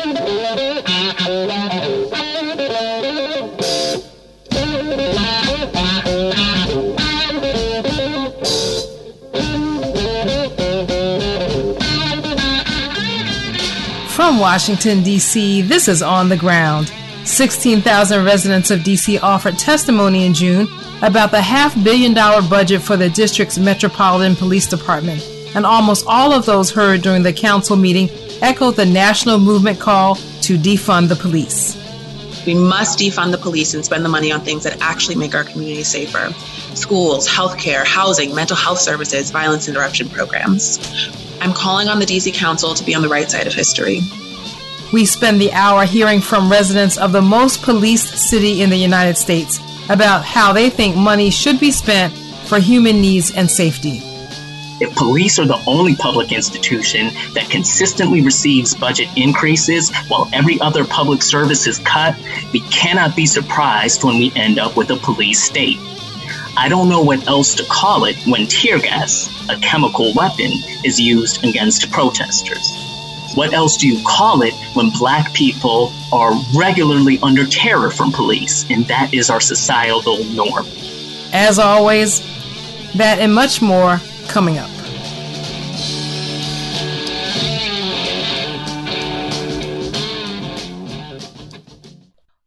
From Washington, D.C., this is On the Ground. 16,000 residents of D.C. offered testimony in June about the half billion dollar budget for the district's Metropolitan Police Department, and almost all of those heard during the council meeting echoed the national movement call to defund the police. We must defund the police and spend the money on things that actually make our community safer schools, healthcare, housing, mental health services, violence interruption programs. I'm calling on the DC Council to be on the right side of history. We spend the hour hearing from residents of the most policed city in the United States about how they think money should be spent for human needs and safety. If police are the only public institution that consistently receives budget increases while every other public service is cut, we cannot be surprised when we end up with a police state. I don't know what else to call it when tear gas, a chemical weapon, is used against protesters. What else do you call it when black people are regularly under terror from police? And that is our societal norm. As always, that and much more coming up.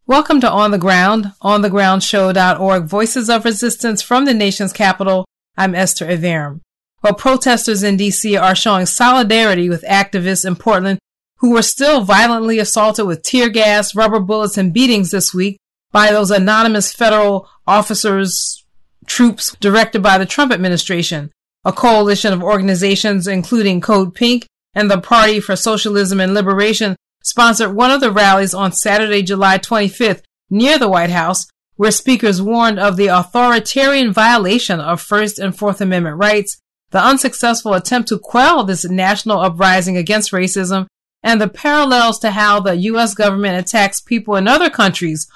Welcome to On the Ground, onthegroundshow.org, voices of resistance from the nation's capital. I'm Esther Iverem. Well, protesters in DC are showing solidarity with activists in Portland who were still violently assaulted with tear gas, rubber bullets, and beatings this week by those anonymous federal officers, troops directed by the Trump administration. A coalition of organizations, including Code Pink and the Party for Socialism and Liberation, sponsored one of the rallies on Saturday, July 25th near the White House, where speakers warned of the authoritarian violation of First and Fourth Amendment rights, the unsuccessful attempt to quell this national uprising against racism, and the parallels to how the U.S. government attacks people in other countries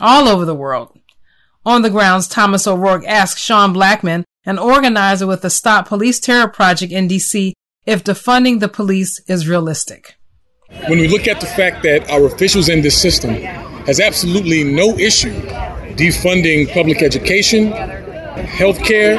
all over the world. On the grounds, Thomas O'Rourke asked Sean Blackmon, an organizer with the Stop Police Terror Project in D.C., if defunding the police is realistic. When we look at the fact that our officials in this system has absolutely no issue defunding public education, healthcare,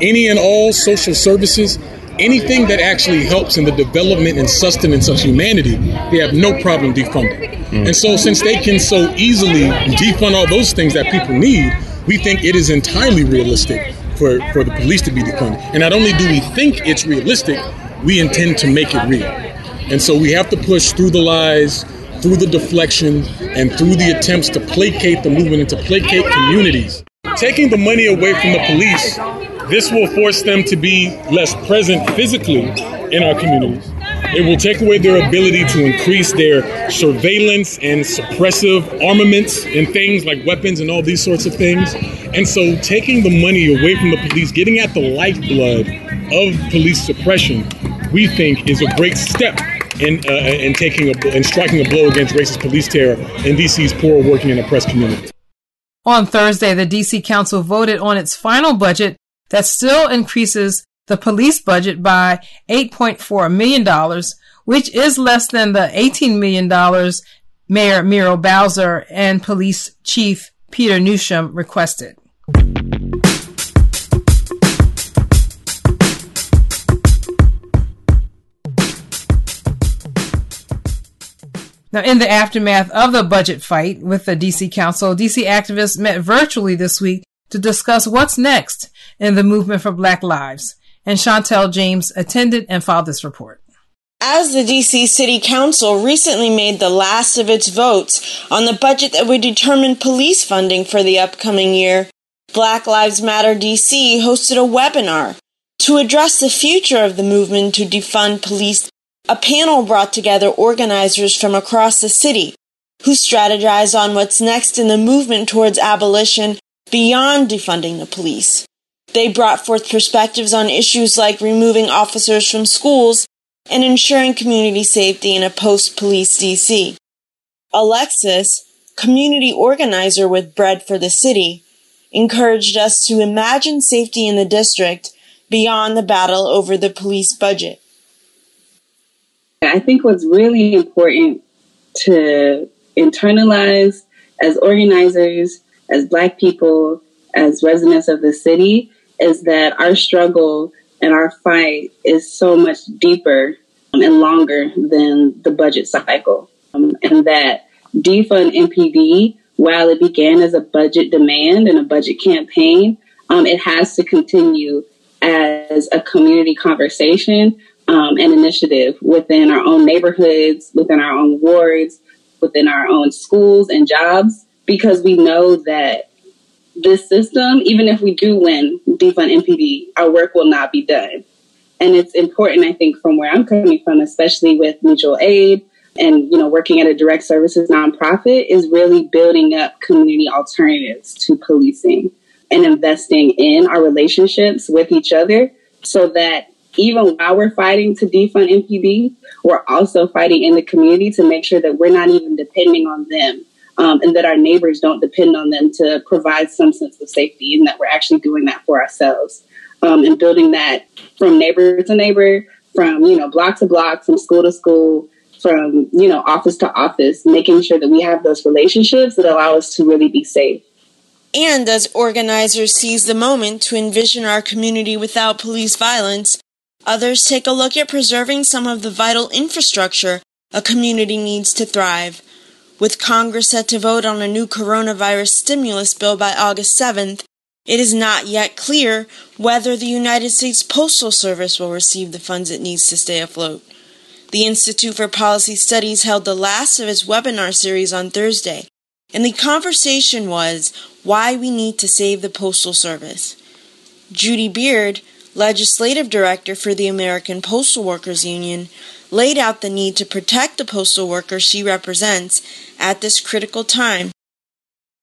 any and all social services, anything that actually helps in the development and sustenance of humanity, they have no problem defunding. Mm. And so, since they can so easily defund all those things that people need, we think it is entirely realistic for, for the police to be defunded. And not only do we think it's realistic, we intend to make it real. And so we have to push through the lies, through the deflection, and through the attempts to placate the movement and to placate communities. Taking the money away from the police, this will force them to be less present physically in our communities. It will take away their ability to increase their surveillance and suppressive armaments and things like weapons and all these sorts of things. And so, taking the money away from the police, getting at the lifeblood of police suppression, we think is a great step in, uh, in taking a, and striking a blow against racist police terror in DC's poor, working, and oppressed community. On Thursday, the DC Council voted on its final budget that still increases the police budget by $8.4 million, which is less than the $18 million Mayor Muriel Bowser and Police Chief Peter Newsham requested. Now, in the aftermath of the budget fight with the DC Council, DC activists met virtually this week to discuss what's next in the movement for Black Lives. And Chantel James attended and filed this report. As the DC City Council recently made the last of its votes on the budget that would determine police funding for the upcoming year, Black Lives Matter DC hosted a webinar to address the future of the movement to defund police a panel brought together organizers from across the city who strategized on what's next in the movement towards abolition beyond defunding the police. They brought forth perspectives on issues like removing officers from schools and ensuring community safety in a post police DC. Alexis, community organizer with Bread for the City, encouraged us to imagine safety in the district beyond the battle over the police budget. I think what's really important to internalize as organizers, as Black people, as residents of the city, is that our struggle and our fight is so much deeper and longer than the budget cycle. Um, and that defund MPD, while it began as a budget demand and a budget campaign, um, it has to continue as a community conversation um, and initiative within our own neighborhoods, within our own wards, within our own schools and jobs, because we know that this system, even if we do win defund MPD, our work will not be done. And it's important, I think, from where I'm coming from, especially with mutual aid and you know working at a direct services nonprofit, is really building up community alternatives to policing and investing in our relationships with each other so that even while we're fighting to defund MPD, we're also fighting in the community to make sure that we're not even depending on them um, and that our neighbors don't depend on them to provide some sense of safety and that we're actually doing that for ourselves um, and building that from neighbor to neighbor, from, you know, block to block, from school to school, from, you know, office to office, making sure that we have those relationships that allow us to really be safe. And as organizers seize the moment to envision our community without police violence, others take a look at preserving some of the vital infrastructure a community needs to thrive. With Congress set to vote on a new coronavirus stimulus bill by August 7th, it is not yet clear whether the United States Postal Service will receive the funds it needs to stay afloat. The Institute for Policy Studies held the last of its webinar series on Thursday, and the conversation was why we need to save the Postal Service. Judy Beard, legislative director for the American Postal Workers Union, laid out the need to protect the postal workers she represents at this critical time.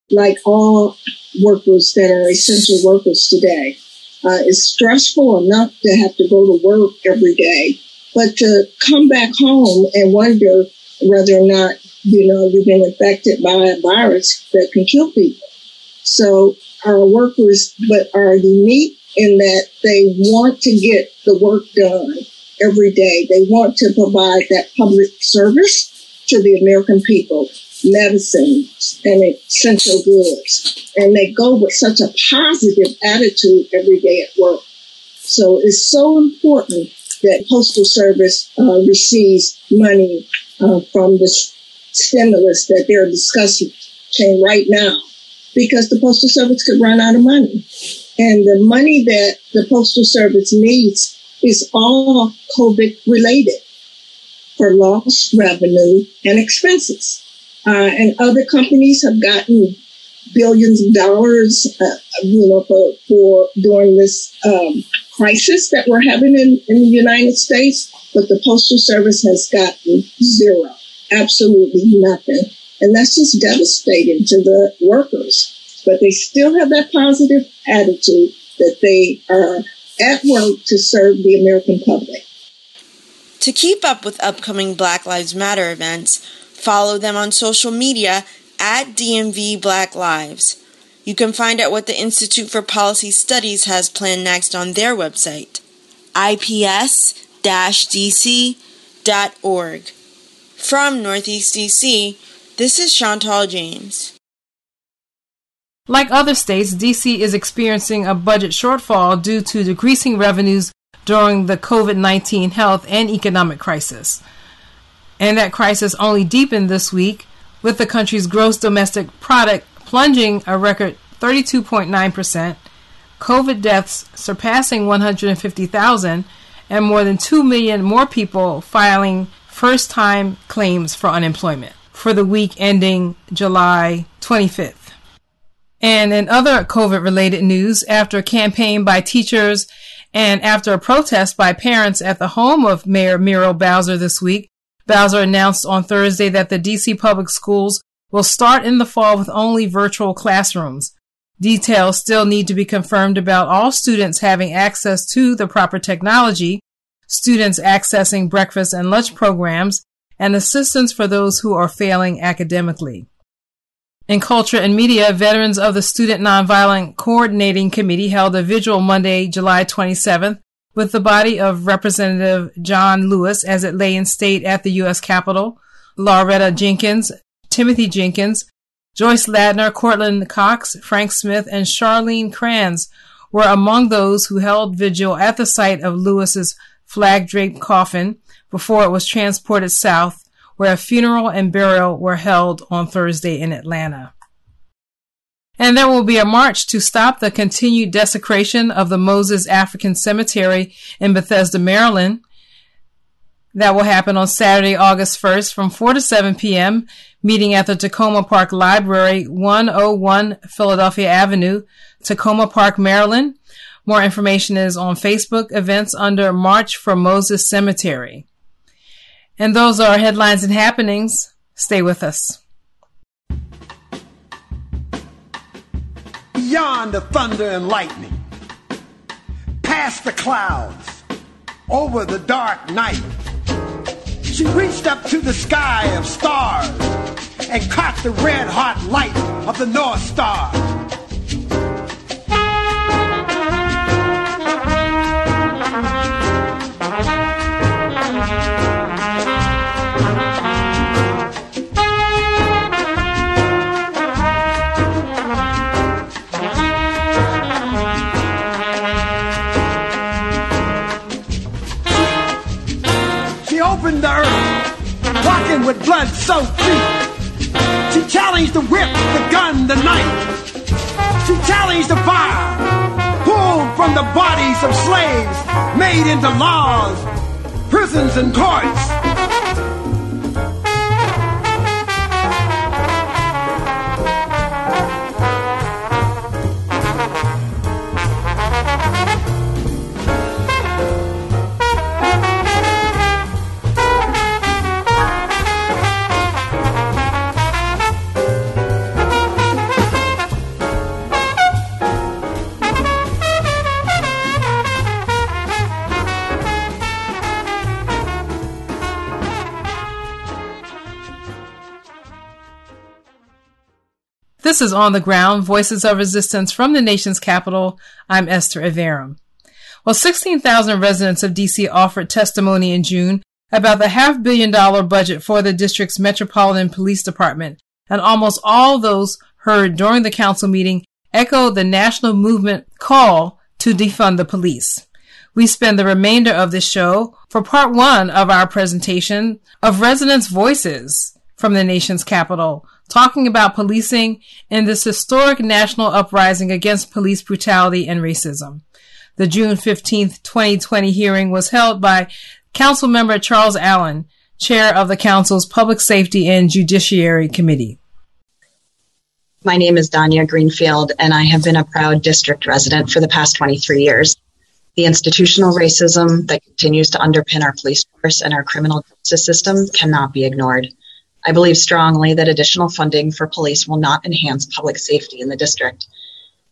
Like all workers that are essential workers today, uh, it's stressful enough to have to go to work every day, but to come back home and wonder whether or not you know you've been infected by a virus that can kill people. So our workers, but are unique in that they want to get the work done every day. They want to provide that public service to the American people, medicines and essential goods. And they go with such a positive attitude every day at work. So it's so important that Postal Service uh, receives money uh, from the stimulus that they're discussing right now because the Postal Service could run out of money. And the money that the Postal Service needs is all COVID related for lost revenue and expenses. Uh, and other companies have gotten billions of dollars, uh, you know, for, for during this um, crisis that we're having in, in the United States. But the Postal Service has gotten zero, absolutely nothing. And that's just devastating to the workers. But they still have that positive attitude that they are at work to serve the American public. To keep up with upcoming Black Lives Matter events, follow them on social media at DMV Black Lives. You can find out what the Institute for Policy Studies has planned next on their website, ips-dc.org. From Northeast DC, this is Chantal James. Like other states, DC is experiencing a budget shortfall due to decreasing revenues during the COVID 19 health and economic crisis. And that crisis only deepened this week, with the country's gross domestic product plunging a record 32.9%, COVID deaths surpassing 150,000, and more than 2 million more people filing first time claims for unemployment for the week ending July 25th. And in other COVID related news, after a campaign by teachers and after a protest by parents at the home of Mayor Muriel Bowser this week, Bowser announced on Thursday that the DC public schools will start in the fall with only virtual classrooms. Details still need to be confirmed about all students having access to the proper technology, students accessing breakfast and lunch programs, and assistance for those who are failing academically. In culture and media, veterans of the Student Nonviolent Coordinating Committee held a vigil Monday, July 27th, with the body of Representative John Lewis as it lay in state at the U.S. Capitol. Loretta Jenkins, Timothy Jenkins, Joyce Ladner, Courtland Cox, Frank Smith, and Charlene Kranz were among those who held vigil at the site of Lewis's flag draped coffin before it was transported south, where a funeral and burial were held on Thursday in Atlanta. And there will be a march to stop the continued desecration of the Moses African Cemetery in Bethesda, Maryland. That will happen on Saturday, August 1st from 4 to 7 p.m meeting at the Takoma Park Library, 101 Philadelphia Avenue, Takoma Park, Maryland. More information is on Facebook events under March for Moses Cemetery. And those are our headlines and happenings. Stay with us. Beyond the thunder and lightning, past the clouds, over the dark night, she reached up to the sky of stars and caught the red hot light of the North Star. With blood so feet. She challenged the whip, the gun, the knife. She challenged the fire, pulled from the bodies of slaves, made into laws, prisons, and courts. This is On the Ground, Voices of Resistance from the nation's capital. I'm Esther Iverem. Well, 16,000 residents of DC offered testimony in June about the half billion dollar budget for the district's Metropolitan Police Department, and almost all those heard during the council meeting echoed the national movement call to defund the police. We spend the remainder of this show for part one of our presentation of residents' voices from the nation's capital talking about policing in this historic national uprising against police brutality and racism. The June 15th, 2020 hearing was held by Council member Charles Allen, chair of the Council's Public Safety and Judiciary Committee. My name is Danya Greenfield, and I have been a proud district resident for the past 23 years. The institutional racism that continues to underpin our police force and our criminal justice system cannot be ignored. I believe strongly that additional funding for police will not enhance public safety in the district.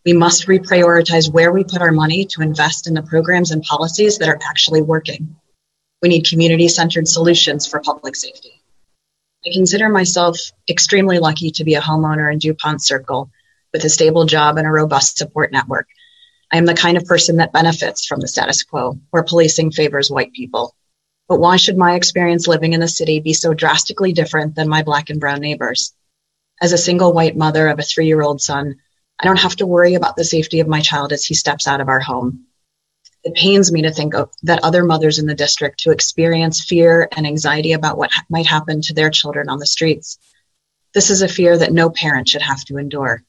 We must reprioritize where we put our money to invest in the programs and policies that are actually working. We need community centered solutions for public safety. I consider myself extremely lucky to be a homeowner in DuPont Circle with a stable job and a robust support network. I am the kind of person that benefits from the status quo, where policing favors white people. But why should my experience living in the city be so drastically different than my black and brown neighbors? As a single white mother of a three year old son, I don't have to worry about the safety of my child as he steps out of our home. It pains me to think of, that other mothers in the district who experience fear and anxiety about what ha- might happen to their children on the streets. This is a fear that no parent should have to endure.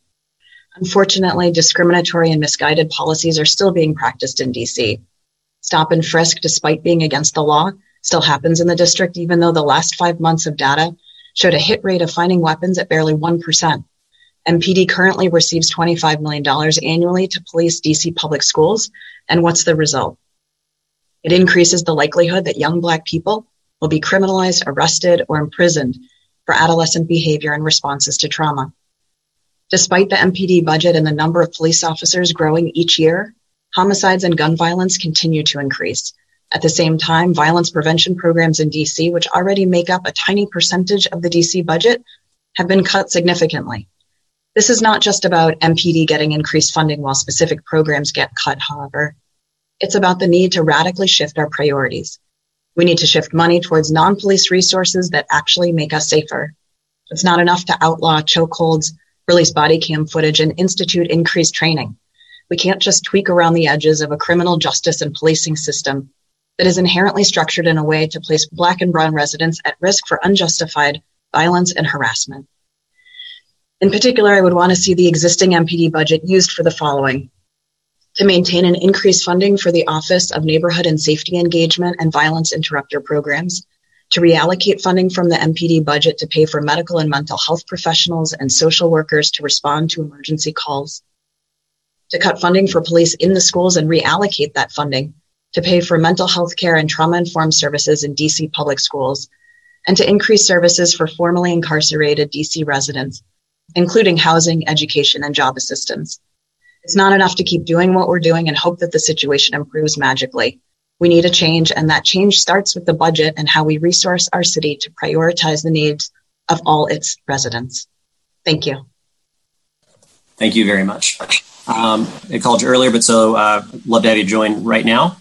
Unfortunately, discriminatory and misguided policies are still being practiced in DC. Stop and frisk, despite being against the law, still happens in the district, even though the last five months of data showed a hit rate of finding weapons at barely 1%. MPD currently receives $25 million annually to police DC public schools. And what's the result? It increases the likelihood that young Black people will be criminalized, arrested, or imprisoned for adolescent behavior and responses to trauma. Despite the MPD budget and the number of police officers growing each year, homicides and gun violence continue to increase. At the same time, violence prevention programs in DC, which already make up a tiny percentage of the DC budget, have been cut significantly. This is not just about MPD getting increased funding while specific programs get cut, however. It's about the need to radically shift our priorities. We need to shift money towards non police resources that actually make us safer. It's not enough to outlaw chokeholds, release body cam footage, and institute increased training. We can't just tweak around the edges of a criminal justice and policing system that is inherently structured in a way to place Black and Brown residents at risk for unjustified violence and harassment. In particular, I would want to see the existing MPD budget used for the following to maintain an increased funding for the Office of Neighborhood and Safety Engagement and Violence Interrupter Programs, to reallocate funding from the MPD budget to pay for medical and mental health professionals and social workers to respond to emergency calls, to cut funding for police in the schools and reallocate that funding to pay for mental health care and trauma informed services in DC public schools, and to increase services for formerly incarcerated DC residents, including housing, education, and job assistance. It's not enough to keep doing what we're doing and hope that the situation improves magically. We need a change, and that change starts with the budget and how we resource our city to prioritize the needs of all its residents. Thank you. Thank you very much. Um, I called you earlier, but so uh, love to have you join right now.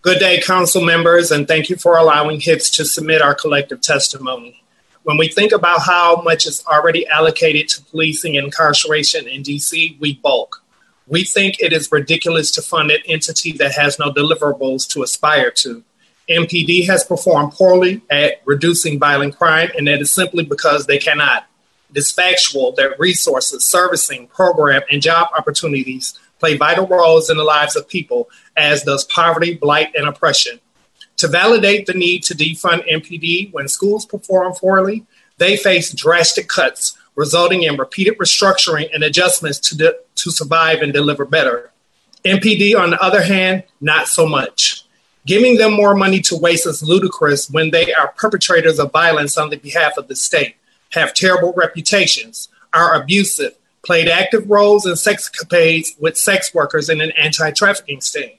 Good day, council members, and thank you for allowing HIPS to submit our collective testimony. When we think about how much is already allocated to policing and incarceration in DC, we balk. We think it is ridiculous to fund an entity that has no deliverables to aspire to. MPD has performed poorly at reducing violent crime, and that is simply because they cannot. It is factual that resources, servicing, program, and job opportunities play vital roles in the lives of people, as does poverty, blight, and oppression. To validate the need to defund MPD when schools perform poorly, they face drastic cuts, resulting in repeated restructuring and adjustments to, de- to survive and deliver better. MPD, on the other hand, not so much. Giving them more money to waste is ludicrous when they are perpetrators of violence on the behalf of the state, have terrible reputations, are abusive, played active roles in sex capades with sex workers in an anti trafficking sting.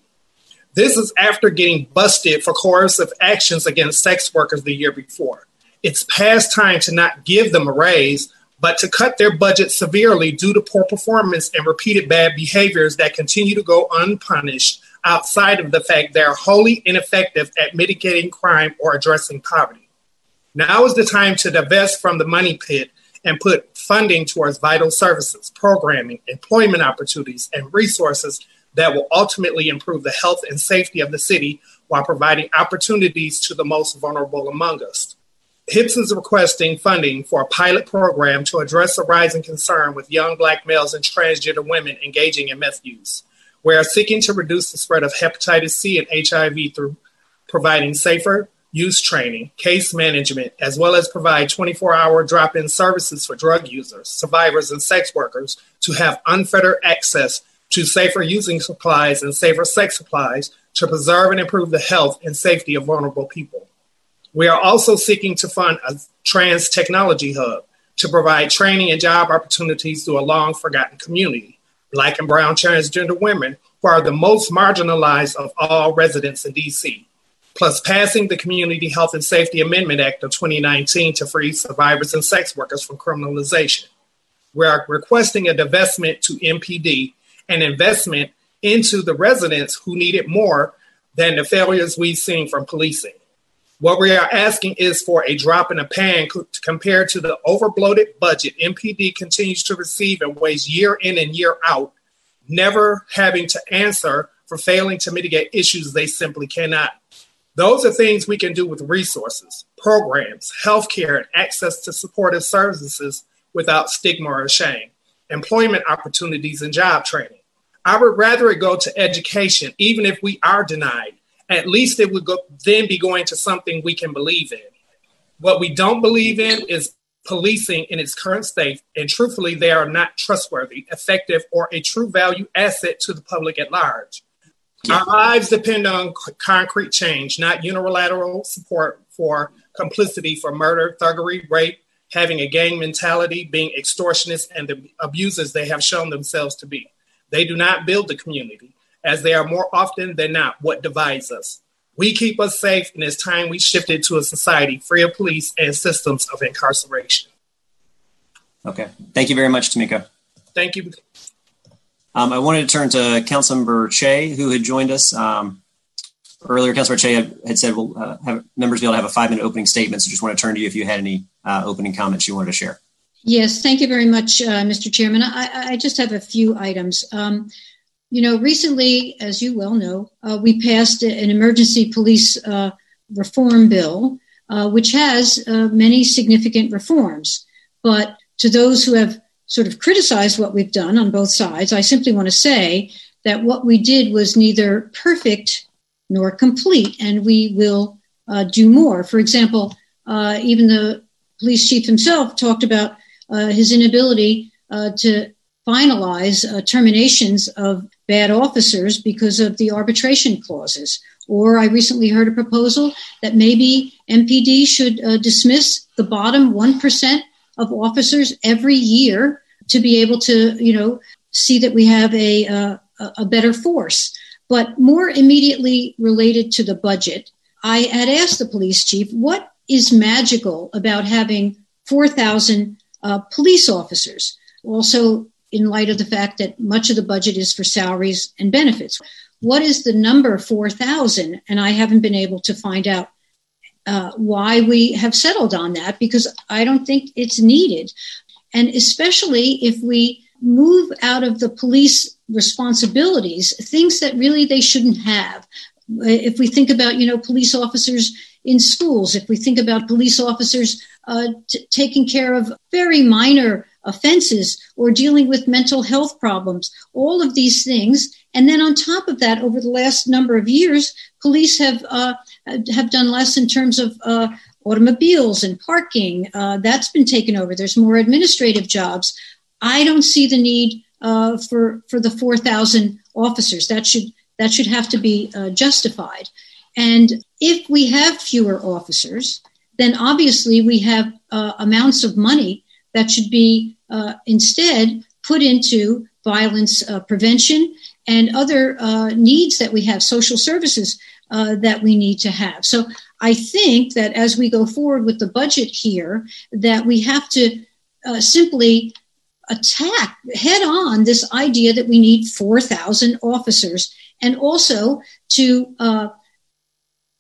This is after getting busted for coercive actions against sex workers the year before. It's past time to not give them a raise, but to cut their budget severely due to poor performance and repeated bad behaviors that continue to go unpunished outside of the fact they're wholly ineffective at mitigating crime or addressing poverty. Now is the time to divest from the money pit and put funding towards vital services, programming, employment opportunities, and resources that will ultimately improve the health and safety of the city while providing opportunities to the most vulnerable among us. HIPS is requesting funding for a pilot program to address a rising concern with young black males and transgender women engaging in meth use. We are seeking to reduce the spread of hepatitis C and HIV through providing safer use training, case management, as well as provide 24 hour drop in services for drug users, survivors, and sex workers to have unfettered access to safer using supplies and safer sex supplies to preserve and improve the health and safety of vulnerable people. We are also seeking to fund a trans technology hub to provide training and job opportunities to a long forgotten community, Black and Brown transgender women who are the most marginalized of all residents in DC, plus passing the Community Health and Safety Amendment Act of 2019 to free survivors and sex workers from criminalization. We are requesting a divestment to MPD and investment into the residents who need it more than the failures we've seen from policing. What we are asking is for a drop in the pan compared to the overbloated budget MPD continues to receive and waste year in and year out, never having to answer for failing to mitigate issues they simply cannot. Those are things we can do with resources, programs, healthcare, and access to supportive services without stigma or shame, employment opportunities, and job training. I would rather it go to education, even if we are denied. At least it would go, then be going to something we can believe in. What we don't believe in is policing in its current state, and truthfully, they are not trustworthy, effective, or a true value asset to the public at large. Our lives depend on concrete change, not unilateral support for complicity for murder, thuggery, rape, having a gang mentality, being extortionists, and the abusers they have shown themselves to be. They do not build the community, as they are more often than not what divides us. We keep us safe, and it's time we shifted to a society free of police and systems of incarceration. Okay. Thank you very much, Tamika. Thank you. Um, I wanted to turn to Councilmember Cheh, who had joined us. Um, earlier, Councilor Cheh had said we'll uh, have members be able to have a five minute opening statement. So just want to turn to you if you had any uh, opening comments you wanted to share. Yes, thank you very much, uh, Mr. Chairman. I, I, just have a few items. Um, you know, recently, as you well know, uh, we passed an emergency police uh, reform bill, uh, which has many significant reforms. But to those who have sort of criticize what we've done on both sides, I simply want to say that what we did was neither perfect nor complete, and we will uh, do more. For example, uh, even the police chief himself talked about uh, his inability uh, to finalize uh, terminations of bad officers because of the arbitration clauses. Or I recently heard a proposal that maybe MPD should uh, dismiss the bottom 1% of officers every year to be able to, you know, see that we have a, a better force. But more immediately related to the budget, I had asked the police chief, what is magical about having 4,000 uh, police officers? Also, in light of the fact that much of the budget is for salaries and benefits. What is the number 4,000? And I haven't been able to find out uh, why we have settled on that because I don't think it's needed. And especially if we move out of the police responsibilities, things that really they shouldn't have. If we think about, you know, police officers in schools, if we think about police officers uh, t- taking care of very minor offenses or dealing with mental health problems, all of these things. And then on top of that, over the last number of years, police have uh, have done less in terms of uh, automobiles and parking. Uh, that's been taken over. There's more administrative jobs. I don't see the need uh, for for the 4,000 officers. That should that should have to be uh, justified. And if we have fewer officers, then obviously we have uh, amounts of money that should be uh, instead put into violence prevention and other needs that we have, social services that we need to have. So I think that as we go forward with the budget here, that we have to simply attack head on this idea that we need 4,000 officers and also to uh,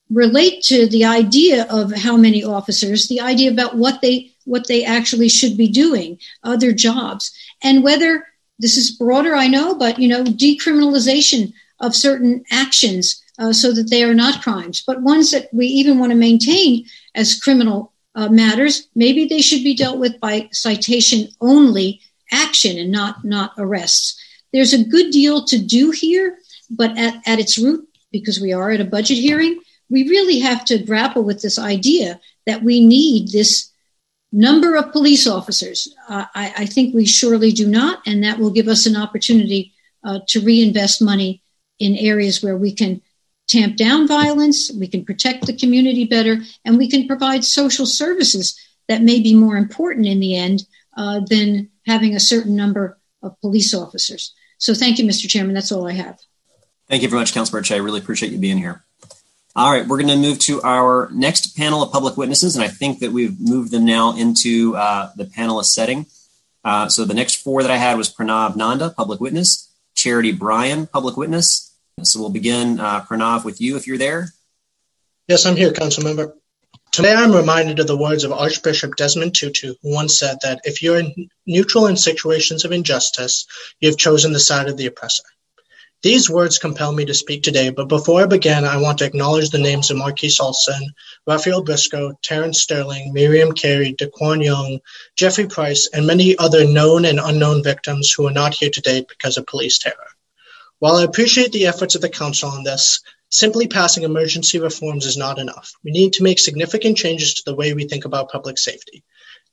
relate to the idea of how many officers, the idea about what they what they actually should be doing, other jobs, and whether this is broader, I know, but you know, decriminalization of certain actions uh, so that they are not crimes, but ones that we even want to maintain as criminal uh, matters. Maybe they should be dealt with by citation only action and not not arrests. There's a good deal to do here, but at, at its root, because we are at a budget hearing, we really have to grapple with this idea that we need this number of police officers. Uh, I, I, think we surely do not, and that will give us an opportunity uh, to reinvest money in areas where we can tamp down violence, we can protect the community better, and we can provide social services that may be more important in the end uh, than having a certain number of police officers. So thank you, Mr. Chairman. That's all I have. Thank you very much, Councilor Cheh. I really appreciate you being here. All right, we're going to move to our next panel of public witnesses, and I think that we've moved them now into uh, the panelist setting. Uh, so the next four that I had was Pranav Nanda, public witness, Charity Bryan, public witness. So we'll begin, uh, Pranav, with you if you're there. Yes, I'm here, Council Member. Today I'm reminded of the words of Archbishop Desmond Tutu, who once said that if you're neutral in situations of injustice, you have chosen the side of the oppressor. These words compel me to speak today, but before I begin, I want to acknowledge the names of Marqueese Alston, Raphael Briscoe, Terrence Sterling, Miriam Carey, Daquan Young, Jeffrey Price, and many other known and unknown victims who are not here today because of police terror. While I appreciate the efforts of the Council on this, simply passing emergency reforms is not enough. We need to make significant changes to the way we think about public safety.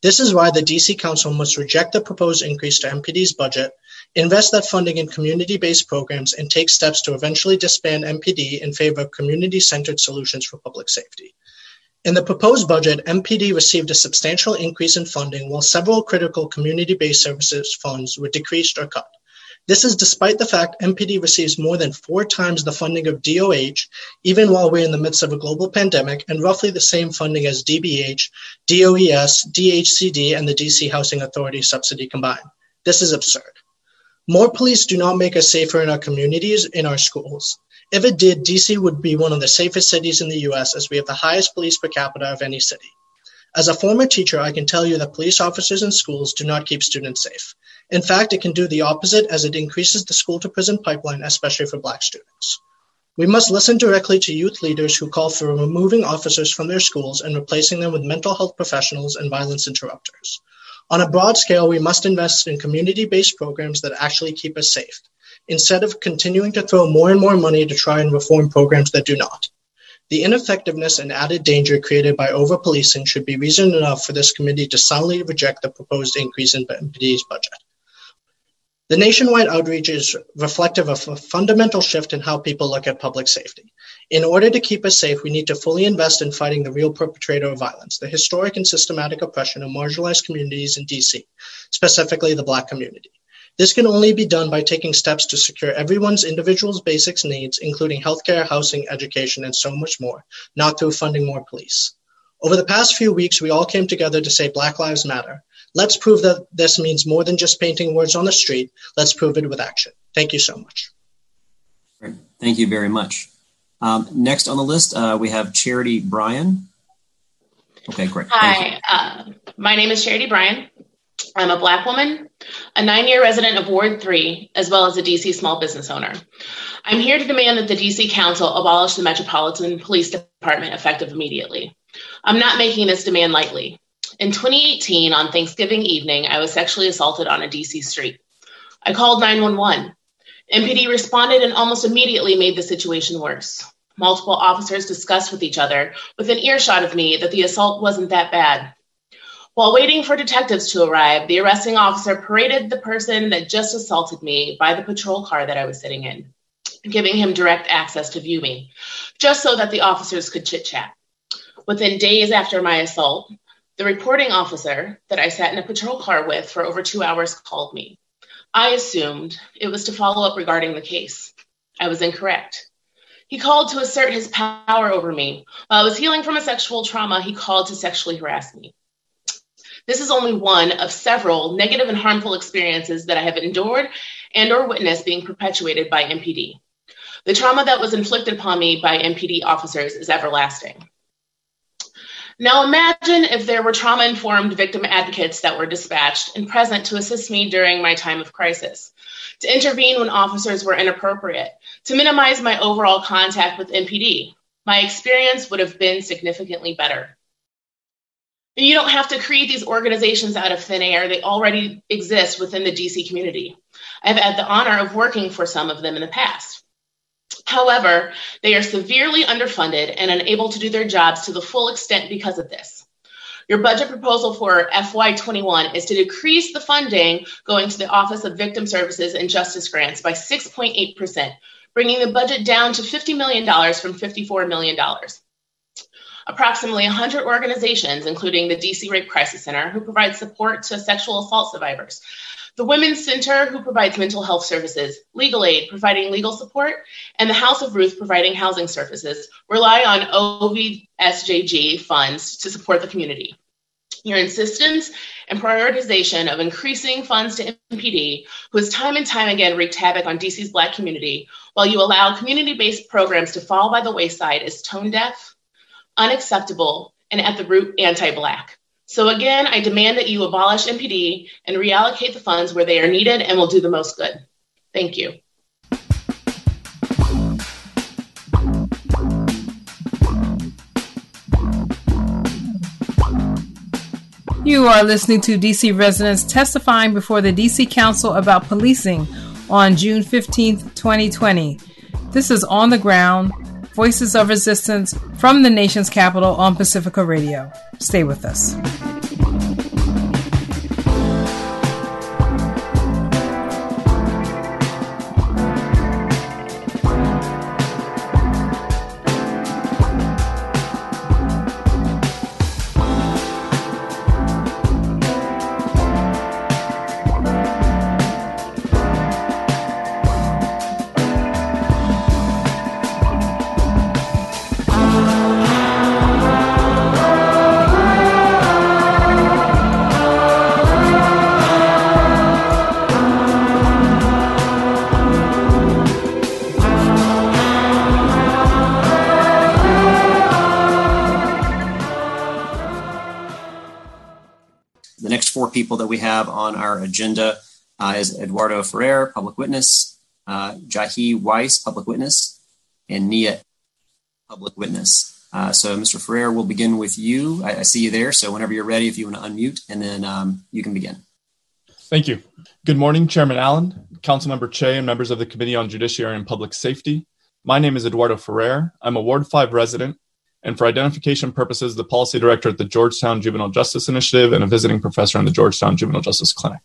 This is why the DC Council must reject the proposed increase to MPD's budget invest that funding in community-based programs, and take steps to eventually disband MPD in favor of community-centered solutions for public safety. In the proposed budget, MPD received a substantial increase in funding while several critical community-based services funds were decreased or cut. This is despite the fact MPD receives more than four times the funding of DOH, even while we're in the midst of a global pandemic, and roughly the same funding as DBH, DOES, DHCD, and the DC Housing Authority subsidy combined. This is absurd. More police do not make us safer in our communities, in our schools. If it did, DC would be one of the safest cities in the US as we have the highest police per capita of any city. As a former teacher, I can tell you that police officers in schools do not keep students safe. In fact, it can do the opposite as it increases the school to prison pipeline, especially for Black students. We must listen directly to youth leaders who call for removing officers from their schools and replacing them with mental health professionals and violence interrupters. On a broad scale, we must invest in community based programs that actually keep us safe instead of continuing to throw more and more money to try and reform programs that do not. The ineffectiveness and added danger created by over policing should be reason enough for this committee to soundly reject the proposed increase in the MPD's budget. The nationwide outreach is reflective of a fundamental shift in how people look at public safety. In order to keep us safe, we need to fully invest in fighting the real perpetrator of violence, the historic and systematic oppression of marginalized communities in DC, specifically the Black community. This can only be done by taking steps to secure everyone's individual's basic needs, including healthcare, housing, education, and so much more, not through funding more police. Over the past few weeks, we all came together to say Black Lives Matter. Let's prove that this means more than just painting words on the street. Let's prove it with action. Thank you so much. Great. Thank you very much. Um, next on the list, uh, we have Charity Bryan. Okay, great. Hi, uh, my name is Charity Bryan. I'm a Black woman, a nine year resident of Ward 3, as well as a DC small business owner. I'm here to demand that the DC Council abolish the Metropolitan Police Department effective immediately. I'm not making this demand lightly. In 2018, on Thanksgiving evening, I was sexually assaulted on a DC street. I called 911. MPD responded and almost immediately made the situation worse. Multiple officers discussed with each other, within earshot of me, that the assault wasn't that bad. While waiting for detectives to arrive, the arresting officer paraded the person that just assaulted me by the patrol car that I was sitting in, giving him direct access to view me, just so that the officers could chit chat. Within days after my assault, the reporting officer that I sat in a patrol car with for over two hours called me. I assumed it was to follow up regarding the case. I was incorrect. He called to assert his power over me. While I was healing from a sexual trauma, he called to sexually harass me. This is only one of several negative and harmful experiences that I have endured and or witnessed being perpetuated by MPD. The trauma that was inflicted upon me by MPD officers is everlasting. Now imagine if there were trauma informed victim advocates that were dispatched and present to assist me during my time of crisis, to intervene when officers were inappropriate, to minimize my overall contact with MPD. My experience would have been significantly better. And you don't have to create these organizations out of thin air. They already exist within the DC community. I've had the honor of working for some of them in the past. However, they are severely underfunded and unable to do their jobs to the full extent because of this. Your budget proposal for FY21 is to decrease the funding going to the Office of Victim Services and Justice Grants by 6.8%, bringing the budget down to $50 million from $54 million approximately 100 organizations, including the DC Rape Crisis Center, who provide support to sexual assault survivors, the Women's Center, who provides mental health services, Legal Aid, providing legal support, and the House of Ruth, providing housing services, rely on OVSJG funds to support the community. Your insistence and prioritization of increasing funds to MPD, who has time and time again wreaked havoc on DC's Black community, while you allow community based programs to fall by the wayside, is tone deaf, unacceptable, and at the root anti Black. So, again, I demand that you abolish MPD and reallocate the funds where they are needed and will do the most good. Thank you. You are listening to DC residents testifying before the DC Council about policing on June 15th, 2020. This is On the Ground, Voices of Resistance from the nation's capital on Pacifica Radio. Stay with us. Have on our agenda uh, is Eduardo Ferrer, public witness, uh, Jahi Wise, public witness, and Nia, public witness. Uh, so, Mr. Ferrer, we'll begin with you. I, I, see you there. So, whenever you're ready, if you want to unmute, and then um, you can begin. Thank you. Good morning, Chairman Allen, Councilmember Cheh, and members of the Committee on Judiciary and Public Safety. My name is Eduardo Ferrer. I'm a Ward 5 resident, and for identification purposes, the policy director at the Georgetown Juvenile Justice Initiative and a visiting professor in the Georgetown Juvenile Justice Clinic.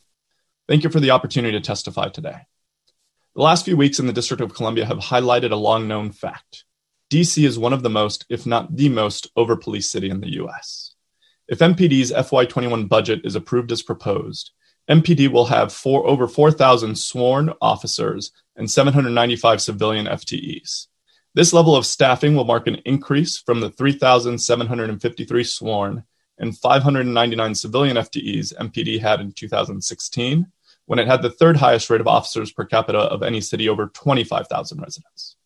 Thank you for the opportunity to testify today. The last few weeks in the District of Columbia have highlighted a long known fact. DC is one of the most, if not the most, over policed city in the US. If MPD's FY21 budget is approved as proposed, MPD will have four, over 4,000 sworn officers and 795 civilian FTEs. This level of staffing will mark an increase from the 3,753 sworn and 599 civilian FTEs MPD had in 2016 when it had the third highest rate of officers per capita of any city over 25,000 residents.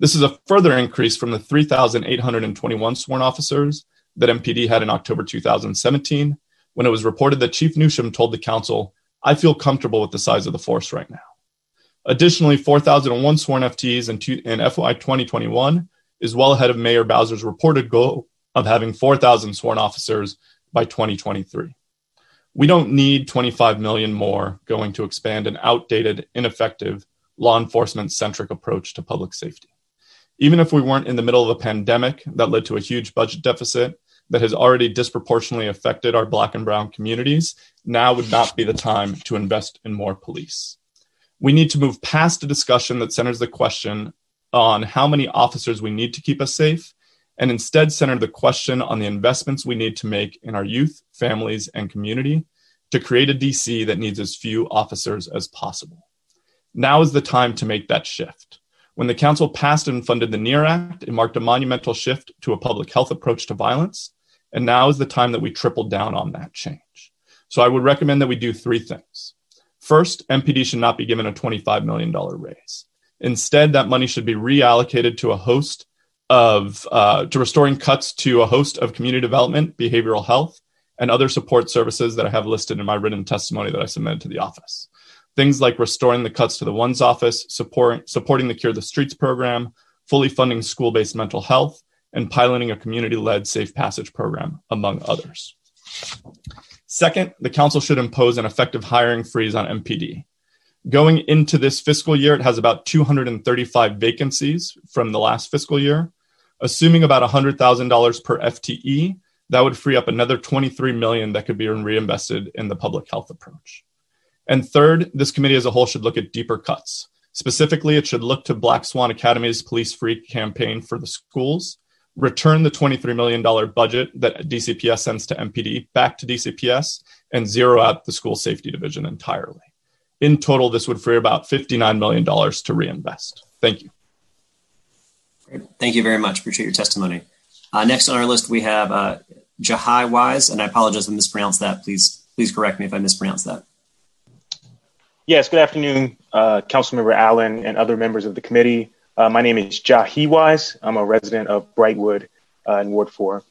This is a further increase from the 3,821 sworn officers that MPD had in October 2017, when it was reported that Chief Newsham told the council, I feel comfortable with the size of the force right now. Additionally, 4,001 sworn FTEs in, two, in FY 2021 is well ahead of Mayor Bowser's reported goal of having 4,000 sworn officers by 2023. We don't need 25 million more going to expand an outdated, ineffective, law enforcement centric approach to public safety. Even if we weren't in the middle of a pandemic that led to a huge budget deficit that has already disproportionately affected our Black and Brown communities, now would not be the time to invest in more police. We need to move past a discussion that centers the question on how many officers we need to keep us safe and instead center the question on the investments we need to make in our youth, families, and community to create a DC that needs as few officers as possible. Now is the time to make that shift. When the council passed and funded the NEAR Act, it marked a monumental shift to a public health approach to violence. And now is the time that we triple down on that change. So I would recommend that we do three things. First, MPD should not be given a $25 million raise. Instead, that money should be reallocated to a host of uh, to restoring cuts to a host of community development, behavioral health, and other support services that I have listed in my written testimony that I submitted to the office. Things like restoring the cuts to the ONSE office, support, supporting the Cure the Streets program, fully funding school based mental health, and piloting a community led safe passage program, among others. Second, the council should impose an effective hiring freeze on MPD. Going into this fiscal year, it has about 235 vacancies from the last fiscal year, Assuming about $100,000 per FTE, that would free up another 23 million that could be reinvested in the public health approach. And third, this committee as a whole should look at deeper cuts. Specifically, it should look to Black Swan Academy's police free campaign for the schools, return the $23 million budget that DCPS sends to MPD back to DCPS, and zero out the school safety division entirely. In total, this would free about $59 million to reinvest. Thank you. Great. Thank you very much. Appreciate your testimony. Uh, next on our list, we have uh, Jahai Wise, and I apologize if I mispronounced that. Please, please correct me if I mispronounced that. Yes, good afternoon, uh, Councilmember Allen and other members of the committee. Uh, my name is Jahi Wise. I'm a resident of Brightwood uh, in Ward 4.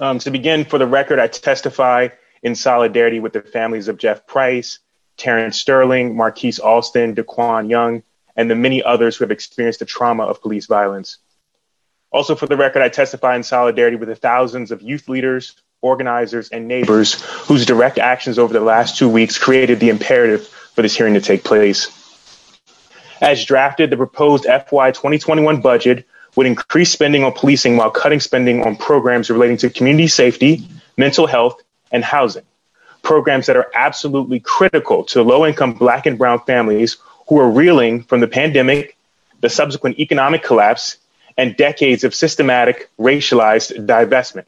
Um, to begin, for the record, I testify in solidarity with the families of Jeff Price, Terrence Sterling, Marqueese Alston, D'Quan Young, and the many others who have experienced the trauma of police violence. Also, for the record, I testify in solidarity with the thousands of youth leaders, organizers, and neighbors whose direct actions over the last two weeks created the imperative for this hearing to take place. As drafted, the proposed FY 2021 budget would increase spending on policing while cutting spending on programs relating to community safety, mental health, and housing. Programs that are absolutely critical to low income Black and Brown families who are reeling from the pandemic, the subsequent economic collapse, and decades of systematic racialized divestment.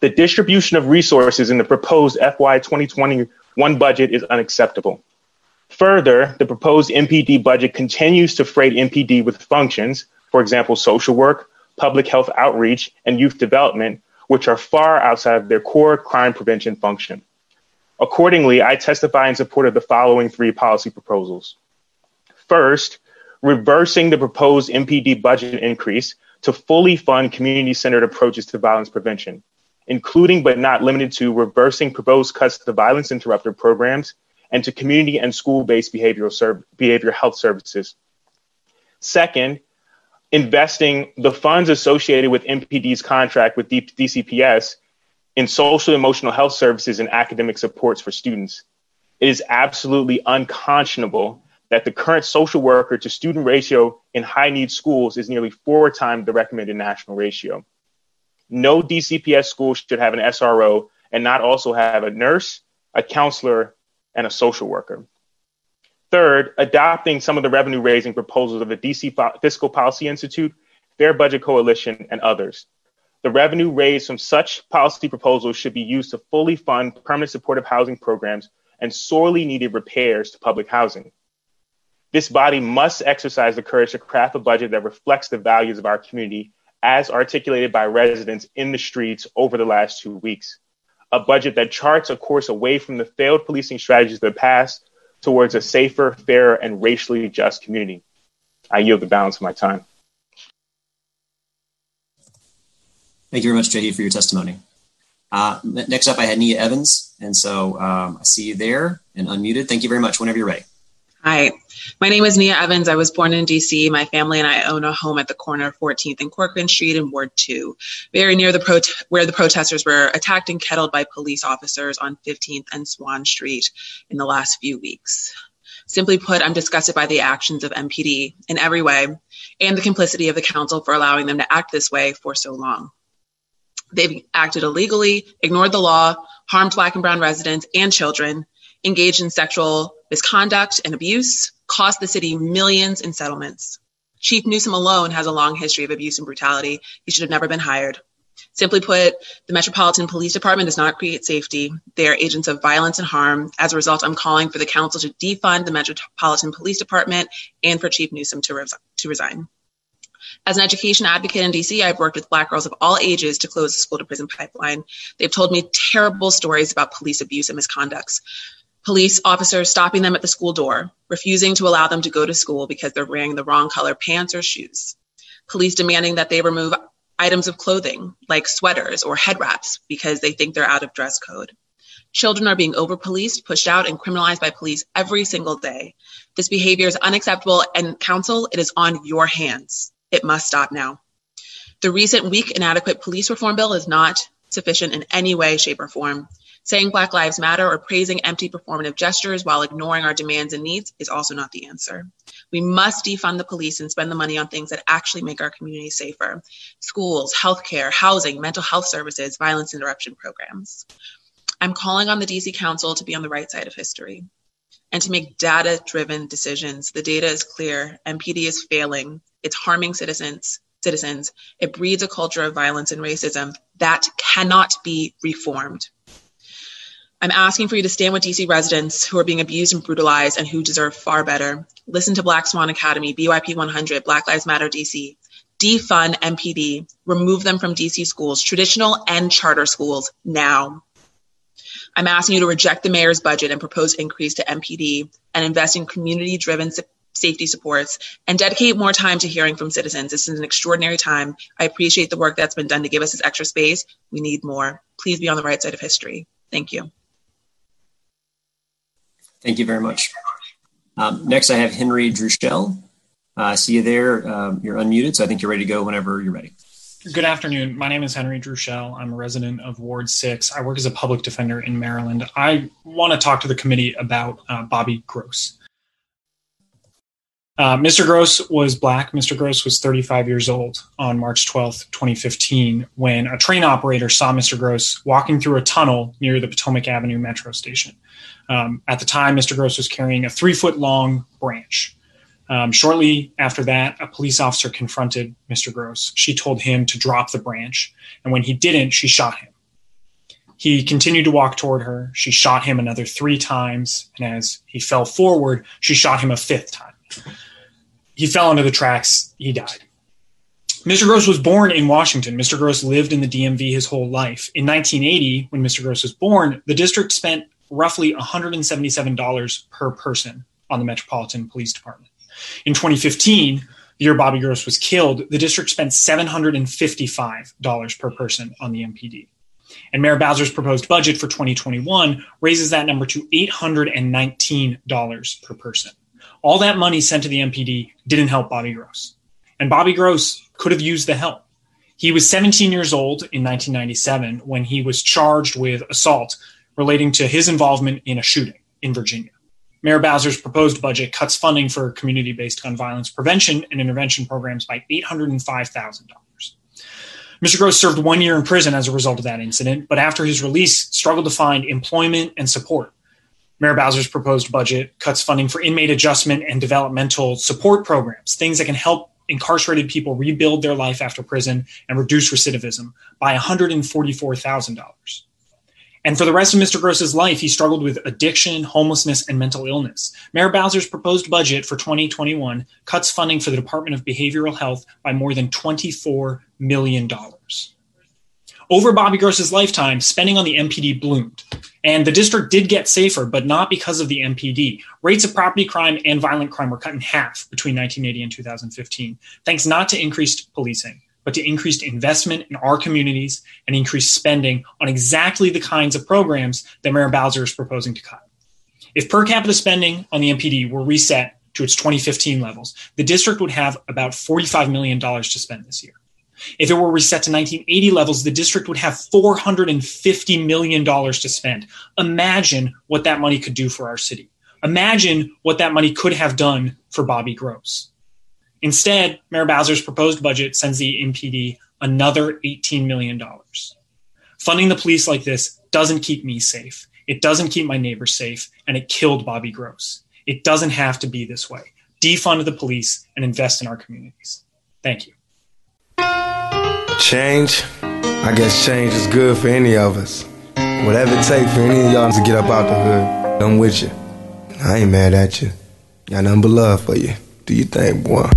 The distribution of resources in the proposed FY 2021 budget is unacceptable. Further, the proposed MPD budget continues to freight MPD with functions, for example, social work, public health outreach, and youth development, which are far outside of their core crime prevention function. Accordingly, I testify in support of the following three policy proposals. First, reversing the proposed MPD budget increase to fully fund community centered approaches to violence prevention. including but not limited to reversing proposed cuts to violence interrupter programs and to community and school based behavioral, serv- behavioral health services. Second, investing the funds associated with MPD's contract with D- DCPS in social emotional health services and academic supports for students. It is absolutely unconscionable that the current social worker to student ratio in high need schools is nearly four times the recommended national ratio. No DCPS school should have an SRO and not also have a nurse, a counselor, and a social worker. Third, adopting some of the revenue raising proposals of the DC Fiscal Policy Institute, Fair Budget Coalition, and others. The revenue raised from such policy proposals should be used to fully fund permanent supportive housing programs and sorely needed repairs to public housing. This body must exercise the courage to craft a budget that reflects the values of our community as articulated by residents in the streets over the last two weeks. A budget that charts a course away from the failed policing strategies of the past towards a safer, fairer, and racially just community. I yield the balance of my time. Thank you very much, JD, for your testimony. Uh, next up, I had Nia Evans. And so um, I see you there and unmuted. Thank you very much. Whenever you're ready. Hi, my name is Nia Evans. I was born in DC. My family and I own a home at the corner of 14th and Corcoran Street in Ward 2, very near the where the protesters were attacked and kettled by police officers on 15th and Swann Street in the last few weeks. Simply put, I'm disgusted by the actions of MPD in every way and the complicity of the council for allowing them to act this way for so long. They've acted illegally, ignored the law, harmed Black and Brown residents and children, engaged in sexual misconduct and abuse, cost the city millions in settlements. Chief Newsham alone has a long history of abuse and brutality. He should have never been hired. Simply put, the Metropolitan Police Department does not create safety. They are agents of violence and harm. As a result, I'm calling for the council to defund the Metropolitan Police Department and for Chief Newsham to, to resign. As an education advocate in DC, I've worked with Black girls of all ages to close the school to prison pipeline. They've told me terrible stories about police abuse and misconducts police officers stopping them at the school door, refusing to allow them to go to school because they're wearing the wrong color pants or shoes. Police demanding that they remove items of clothing like sweaters or head wraps because they think they're out of dress code. Children are being over policed, pushed out, and criminalized by police every single day. This behavior is unacceptable, and council, it is on your hands. It must stop now. The recent weak, inadequate police reform bill is not sufficient in any way, shape, or form. Saying Black Lives Matter or praising empty performative gestures while ignoring our demands and needs is also not the answer. We must defund the police and spend the money on things that actually make our communities safer schools, healthcare, housing, mental health services, violence interruption programs. I'm calling on the DC Council to be on the right side of history and to make data driven decisions. The data is clear. MPD is failing, it's harming citizens. Citizens, it breeds a culture of violence and racism that cannot be reformed. I'm asking for you to stand with DC residents who are being abused and brutalized and who deserve far better. Listen to Black Swan Academy, BYP 100, Black Lives Matter DC. Defund MPD, remove them from DC schools, traditional and charter schools, now. I'm asking you to reject the mayor's budget and propose increase to MPD and invest in community driven safety supports and dedicate more time to hearing from citizens. This is an extraordinary time. I appreciate the work that's been done to give us this extra space. We need more. Please be on the right side of history. Thank you. Thank you very much. Um, next, I have Henry Druschel. Uh, see you there. Um, you're unmuted, so I think you're ready to go whenever you're ready. Good afternoon. My name is Henry Druschel. I'm a resident of Ward 6. I work as a public defender in Maryland. I want to talk to the committee about uh, Bobby Gross. Uh, Mr. Gross was black. Mr. Gross was 35 years old on March 12th, 2015, when a train operator saw Mr. Gross walking through a tunnel near the Potomac Avenue metro station. Um, at the time, Mr. Gross was carrying a three foot long branch. Um, shortly after that, a police officer confronted Mr. Gross. She told him to drop the branch, and when he didn't, she shot him. He continued to walk toward her. She shot him another three times, and as he fell forward, she shot him a fifth time. He fell into the tracks. He died. Mr. Gross was born in Washington. Mr. Gross lived in the DMV his whole life. In 1980, when Mr. Gross was born, the district spent roughly $177 per person on the Metropolitan Police Department. In 2015, the year Bobby Gross was killed, the district spent $755 per person on the MPD. And Mayor Bowser's proposed budget for 2021 raises that number to $819 per person. All that money sent to the MPD didn't help Bobby Gross. And Bobby Gross could have used the help. He was 17 years old in 1997 when he was charged with assault relating to his involvement in a shooting in Virginia. Mayor Bowser's proposed budget cuts funding for community based gun violence prevention and intervention programs by $805,000. Mr. Gross served one year in prison as a result of that incident, but after his release, struggled to find employment and support. Mayor Bowser's proposed budget cuts funding for inmate adjustment and developmental support programs, things that can help incarcerated people rebuild their life after prison and reduce recidivism by $144,000. And for the rest of Mr. Gross's life, he struggled with addiction, homelessness, and mental illness. Mayor Bowser's proposed budget for 2021 cuts funding for the Department of Behavioral Health by more than $24 million. Over Bobby Gross's lifetime, spending on the MPD bloomed. And the district did get safer, but not because of the MPD. Rates of property crime and violent crime were cut in half between 1980 and 2015, thanks not to increased policing, but to increased investment in our communities and increased spending on exactly the kinds of programs that Mayor Bowser is proposing to cut. If per capita spending on the MPD were reset to its 2015 levels, the district would have about $45 million to spend this year. If it were reset to 1980 levels, the district would have $450 million to spend. Imagine what that money could do for our city. Imagine what that money could have done for Bobby Gross. Instead, Mayor Bowser's proposed budget sends the MPD another $18 million. Funding the police like this doesn't keep me safe. It doesn't keep my neighbors safe, and it killed Bobby Gross. It doesn't have to be this way. Defund the police and invest in our communities. Thank you. Change? I guess change is good for any of us. Whatever it takes for any of y'all to get up out the hood, I'm with you. I ain't mad at you. Got nothing but love for you. Do you think, boy?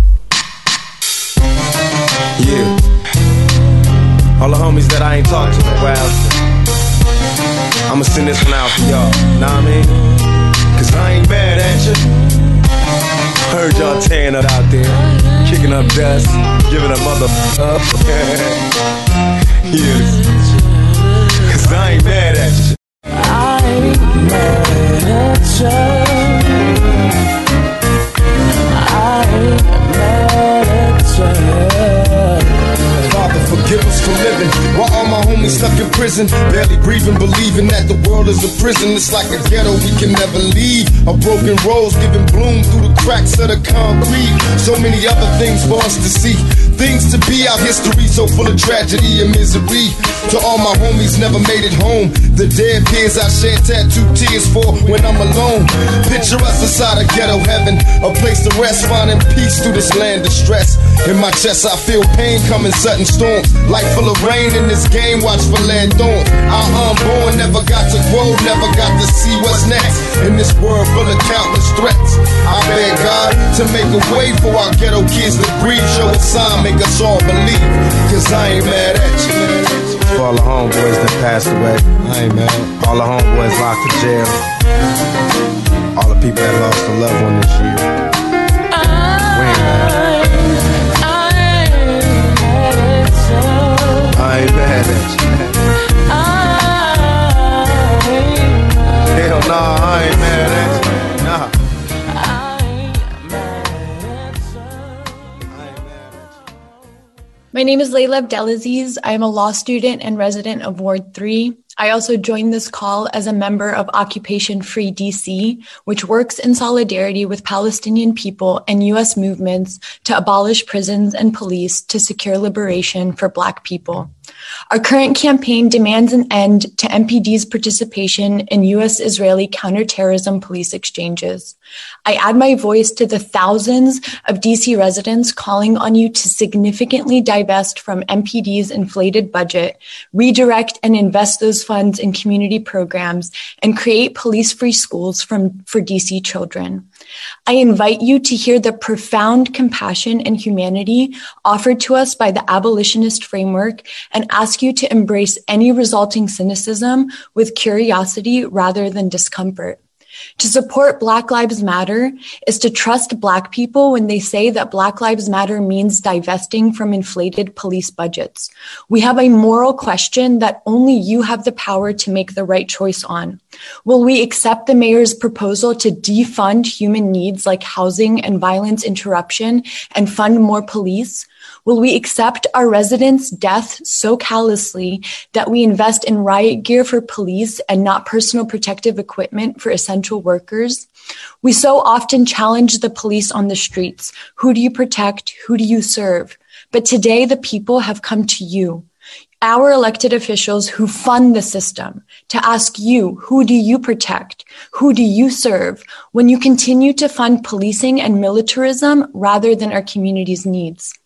All the homies that I ain't talked to in a while. I'ma send this one out for y'all. Know what I mean? Cause I ain't mad at you. Heard y'all tearing it out there, kicking up dust, giving a mother up. yes. Cause I ain't mad at you. I ain't mad at you. I ain't mad at you. Forgive us for living while all my homies stuck in prison, barely breathing, believing that the world is a prison. It's like a ghetto we can never leave. A broken rose giving bloom through the cracks of the concrete. So many other things for us to see. Things to be, our history so full of tragedy and misery. To all my homies never made it home. The dead peers I shed tattooed tears for when I'm alone. Picture us inside a ghetto heaven, a place to rest, finding peace through this land of stress. In my chest, I feel pain coming sudden storms. Life full of rain in this game, watch for land thorns. Our unborn never got to grow, never got to see what's next. In this world full of countless threats, I beg God to make a way for our ghetto kids to breathe. Show a sign, make us all believe. Cause I ain't mad at you. For all the homeboys that passed away, I ain't mad. All the homeboys locked in jail. All the people that lost a loved one this year. We ain't mad. I ain't mad at you. Name is Layla Abdelaziz. I am a law student and resident of Ward 3. I also joined this call as a member of Occupation Free DC, which works in solidarity with Palestinian people and U.S. movements to abolish prisons and police to secure liberation for Black people. Our current campaign demands an end to MPD's participation in U.S. Israeli counterterrorism police exchanges. I add my voice to the thousands of DC residents calling on you to significantly divest from MPD's inflated budget, redirect and invest those funds in community programs, and create police free schools from, for DC children. I invite you to hear the profound compassion and humanity offered to us by the abolitionist framework and ask you to embrace any resulting cynicism with curiosity rather than discomfort. To support Black Lives Matter is to trust Black people when they say that Black Lives Matter means divesting from inflated police budgets. We have a moral question that only you have the power to make the right choice on. Will we accept the mayor's proposal to defund human needs like housing and violence interruption and fund more police? Will we accept our residents' death so callously that we invest in riot gear for police and not personal protective equipment for essential workers? We so often challenge the police on the streets. Who do you protect? Who do you serve? But today the people have come to you our elected officials who fund the system to ask you, who do you protect? Who do you serve when you continue to fund policing and militarism rather than our community's needs?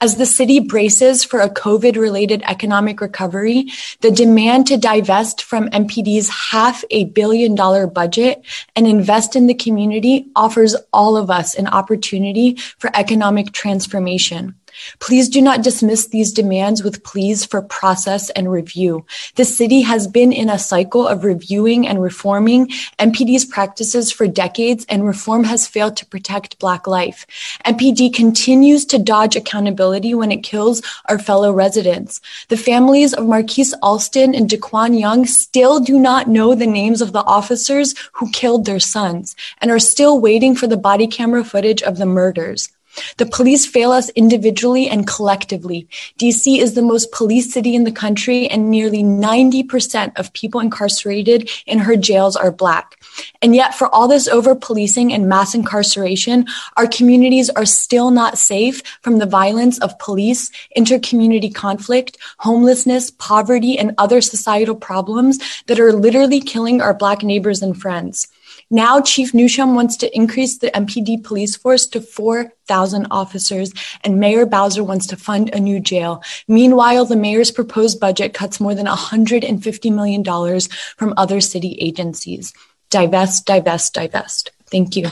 As the city braces for a COVID related economic recovery, the demand to divest from MPD's half a billion dollar budget and invest in the community offers all of us an opportunity for economic transformation. Please do not dismiss these demands with pleas for process and review. The city has been in a cycle of reviewing and reforming MPD's practices for decades, and reform has failed to protect Black life. MPD continues to dodge accountability when it kills our fellow residents. The families of Marqueese Alston and D'Quan Young still do not know the names of the officers who killed their sons and are still waiting for the body camera footage of the murders. The police fail us individually and collectively. DC is the most police city in the country, and nearly 90% of people incarcerated in her jails are Black. And yet, for all this over policing and mass incarceration, our communities are still not safe from the violence of police, intercommunity conflict, homelessness, poverty, and other societal problems that are literally killing our Black neighbors and friends. Now, Chief Newsham wants to increase the MPD police force to 4,000 officers, and Mayor Bowser wants to fund a new jail. Meanwhile, the mayor's proposed budget cuts more than $150 million from other city agencies. Divest, divest, divest. Thank you.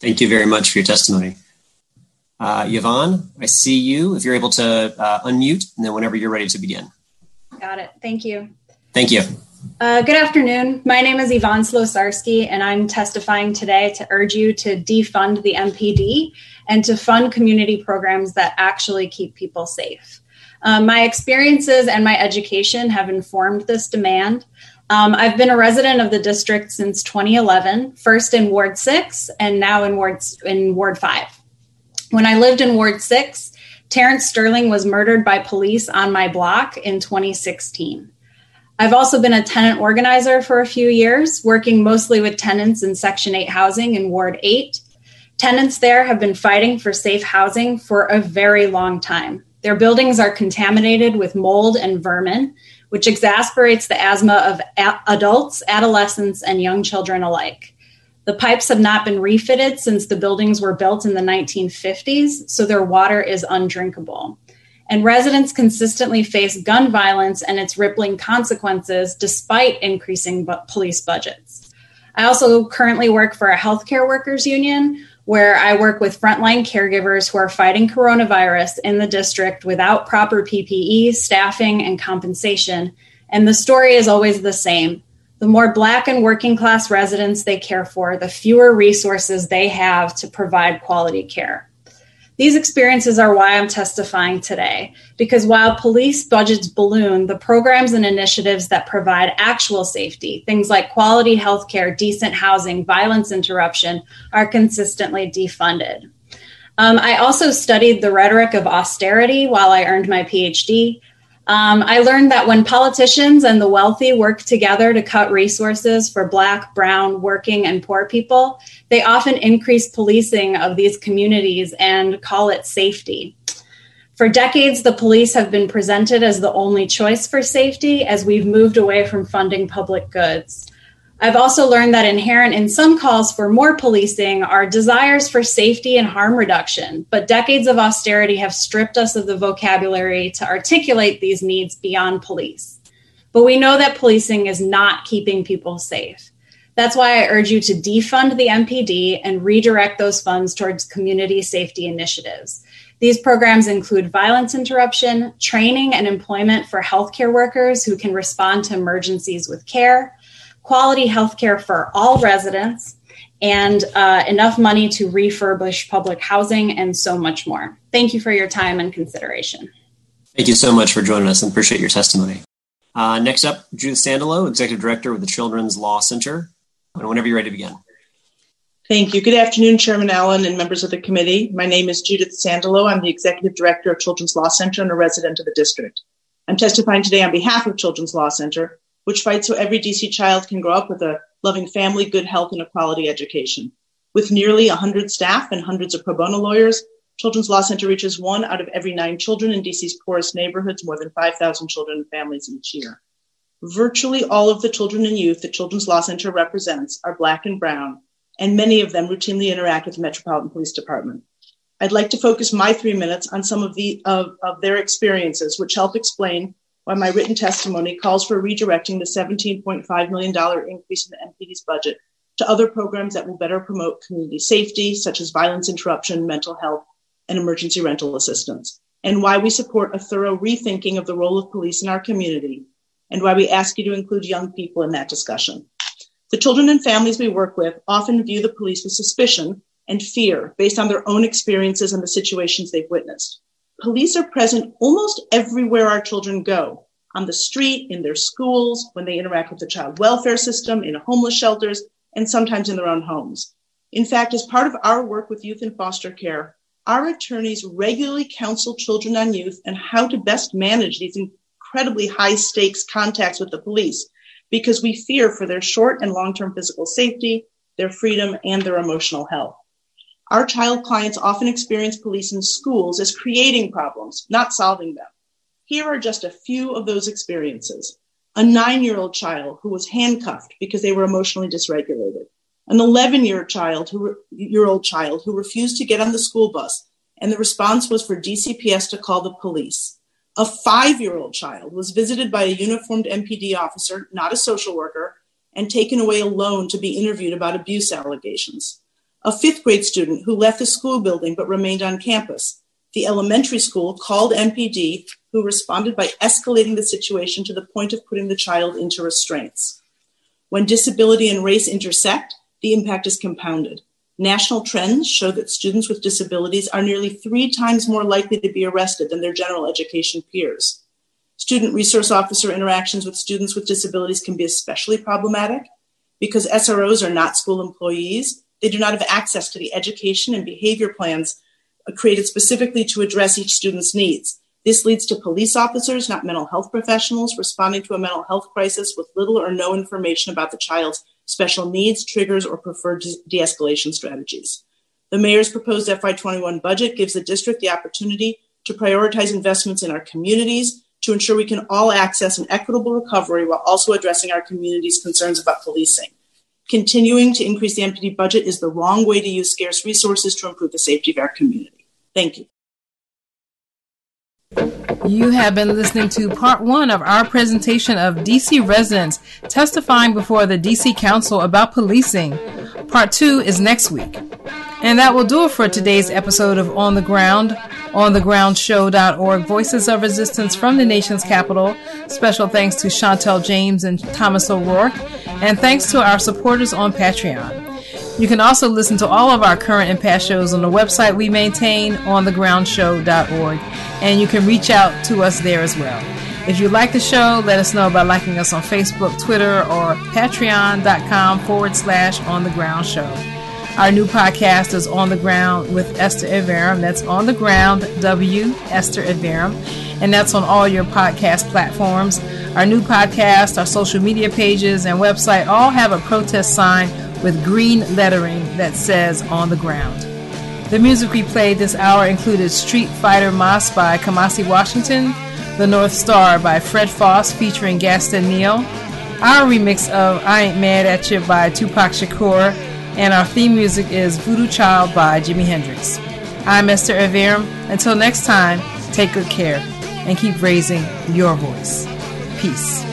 Thank you very much for your testimony. Uh, Yvonne, I see you. If you're able to uh, unmute, and then whenever you're ready to begin. Got it. Thank you. Thank you. Uh, good afternoon. My name is Yvonne Slosarski, and I'm testifying today to urge you to defund the MPD and to fund community programs that actually keep people safe. Um, my experiences and my education have informed this demand. Um, I've been a resident of the district since 2011, first in Ward 6 and now in Ward, in Ward 5. When I lived in Ward 6, Terrence Sterling was murdered by police on my block in 2016. I've also been a tenant organizer for a few years, working mostly with tenants in Section 8 housing in Ward 8. Tenants there have been fighting for safe housing for a very long time. Their buildings are contaminated with mold and vermin, which exasperates the asthma of a- adults, adolescents, and young children alike. The pipes have not been refitted since the buildings were built in the 1950s, so their water is undrinkable and residents consistently face gun violence and its rippling consequences despite increasing bu- police budgets. I also currently work for a healthcare workers union where I work with frontline caregivers who are fighting coronavirus in the district without proper PPE, staffing, and compensation. And the story is always the same. The more Black and working class residents they care for, the fewer resources they have to provide quality care. These experiences are why I'm testifying today, because while police budgets balloon, the programs and initiatives that provide actual safety, things like quality healthcare, decent housing, violence interruption, are consistently defunded. Um, I also studied the rhetoric of austerity while I earned my PhD. Um, I learned that when politicians and the wealthy work together to cut resources for Black, Brown, working, and poor people, they often increase policing of these communities and call it safety. For decades, the police have been presented as the only choice for safety as we've moved away from funding public goods. I've also learned that inherent in some calls for more policing are desires for safety and harm reduction, but decades of austerity have stripped us of the vocabulary to articulate these needs beyond police. But we know that policing is not keeping people safe. That's why I urge you to defund the MPD and redirect those funds towards community safety initiatives. These programs include violence interruption, training and employment for healthcare workers who can respond to emergencies with care, quality health care for all residents, and uh, enough money to refurbish public housing and so much more. Thank you for your time and consideration. Thank you so much for joining us and appreciate your testimony. Uh, next up, Judith Sandalow, Executive Director with the Children's Law Center. And whenever you're ready to begin. Thank you. Good afternoon, Chairman Allen and members of the committee. My name is Judith Sandalow. I'm the Executive Director of Children's Law Center and a resident of the district. I'm testifying today on behalf of Children's Law Center, which fights so every DC child can grow up with a loving family, good health, and a quality education. With nearly 100 staff and hundreds of pro bono lawyers, Children's Law Center reaches one out of every nine children in DC's poorest neighborhoods, more than 5,000 children and families each year. Virtually all of the children and youth that Children's Law Center represents are Black and Brown, and many of them routinely interact with the Metropolitan Police Department. I'd like to focus my three minutes on some of, the, of, of their experiences, which help explain why my written testimony calls for redirecting the $17.5 million increase in the MPD's budget to other programs that will better promote community safety, such as violence interruption, mental health, and emergency rental assistance, and why we support a thorough rethinking of the role of police in our community, and why we ask you to include young people in that discussion. The children and families we work with often view the police with suspicion and fear based on their own experiences and the situations they've witnessed. Police are present almost everywhere our children go on the street, in their schools, when they interact with the child welfare system, in homeless shelters, and sometimes in their own homes. In fact, as part of our work with youth in foster care, our attorneys regularly counsel children on youth and how to best manage these incredibly high stakes contacts with the police because we fear for their short and long term physical safety, their freedom, and their emotional health. Our child clients often experience police in schools as creating problems, not solving them. Here are just a few of those experiences. A nine year old child who was handcuffed because they were emotionally dysregulated an 11 year child who year old child who refused to get on the school bus and the response was for DCPS to call the police. A 5-year-old child was visited by a uniformed MPD officer, not a social worker, and taken away alone to be interviewed about abuse allegations. A 5th grade student who left the school building but remained on campus. The elementary school called MPD who responded by escalating the situation to the point of putting the child into restraints. When disability and race intersect, the impact is compounded. National trends show that students with disabilities are nearly three times more likely to be arrested than their general education peers. Student resource officer interactions with students with disabilities can be especially problematic because SROs are not school employees. They do not have access to the education and behavior plans created specifically to address each student's needs. This leads to police officers, not mental health professionals, responding to a mental health crisis with little or no information about the child's special needs, triggers, or preferred de escalation strategies. The mayor's proposed FY21 budget gives the district the opportunity to prioritize investments in our communities to ensure we can all access an equitable recovery while also addressing our community's concerns about policing. Continuing to increase the MPD budget is the wrong way to use scarce resources to improve the safety of our community. Thank you. You have been listening to part one of our presentation of DC residents testifying before the DC Council about policing. Part two is next week. And that will do it for today's episode of On the Ground, onthegroundshow.org, Voices of Resistance from the nation's capital. Special thanks to Chantel James and Thomas O'Rourke, and thanks to our supporters on Patreon. You can also listen to all of our current and past shows on the website we maintain, onthegroundshow.org, and you can reach out to us there as well. If you like the show, let us know by liking us on Facebook, Twitter, or patreon.com forward slash on the ground show. Our new podcast is On the Ground with Esther Iverem. That's On the Ground W, Esther Iverem. And that's on all your podcast platforms. Our new podcast, our social media pages, and website all have a protest sign with green lettering that says On the Ground. The music we played this hour included Street Fighter Mas by Kamasi Washington, The North Star by Fred Foss featuring Gaston Neal, our remix of I Ain't Mad at You by Tupac Shakur, and our theme music is Voodoo Child by Jimi Hendrix. I'm Esther Iverem. Until next time, take good care and keep raising your voice. Peace.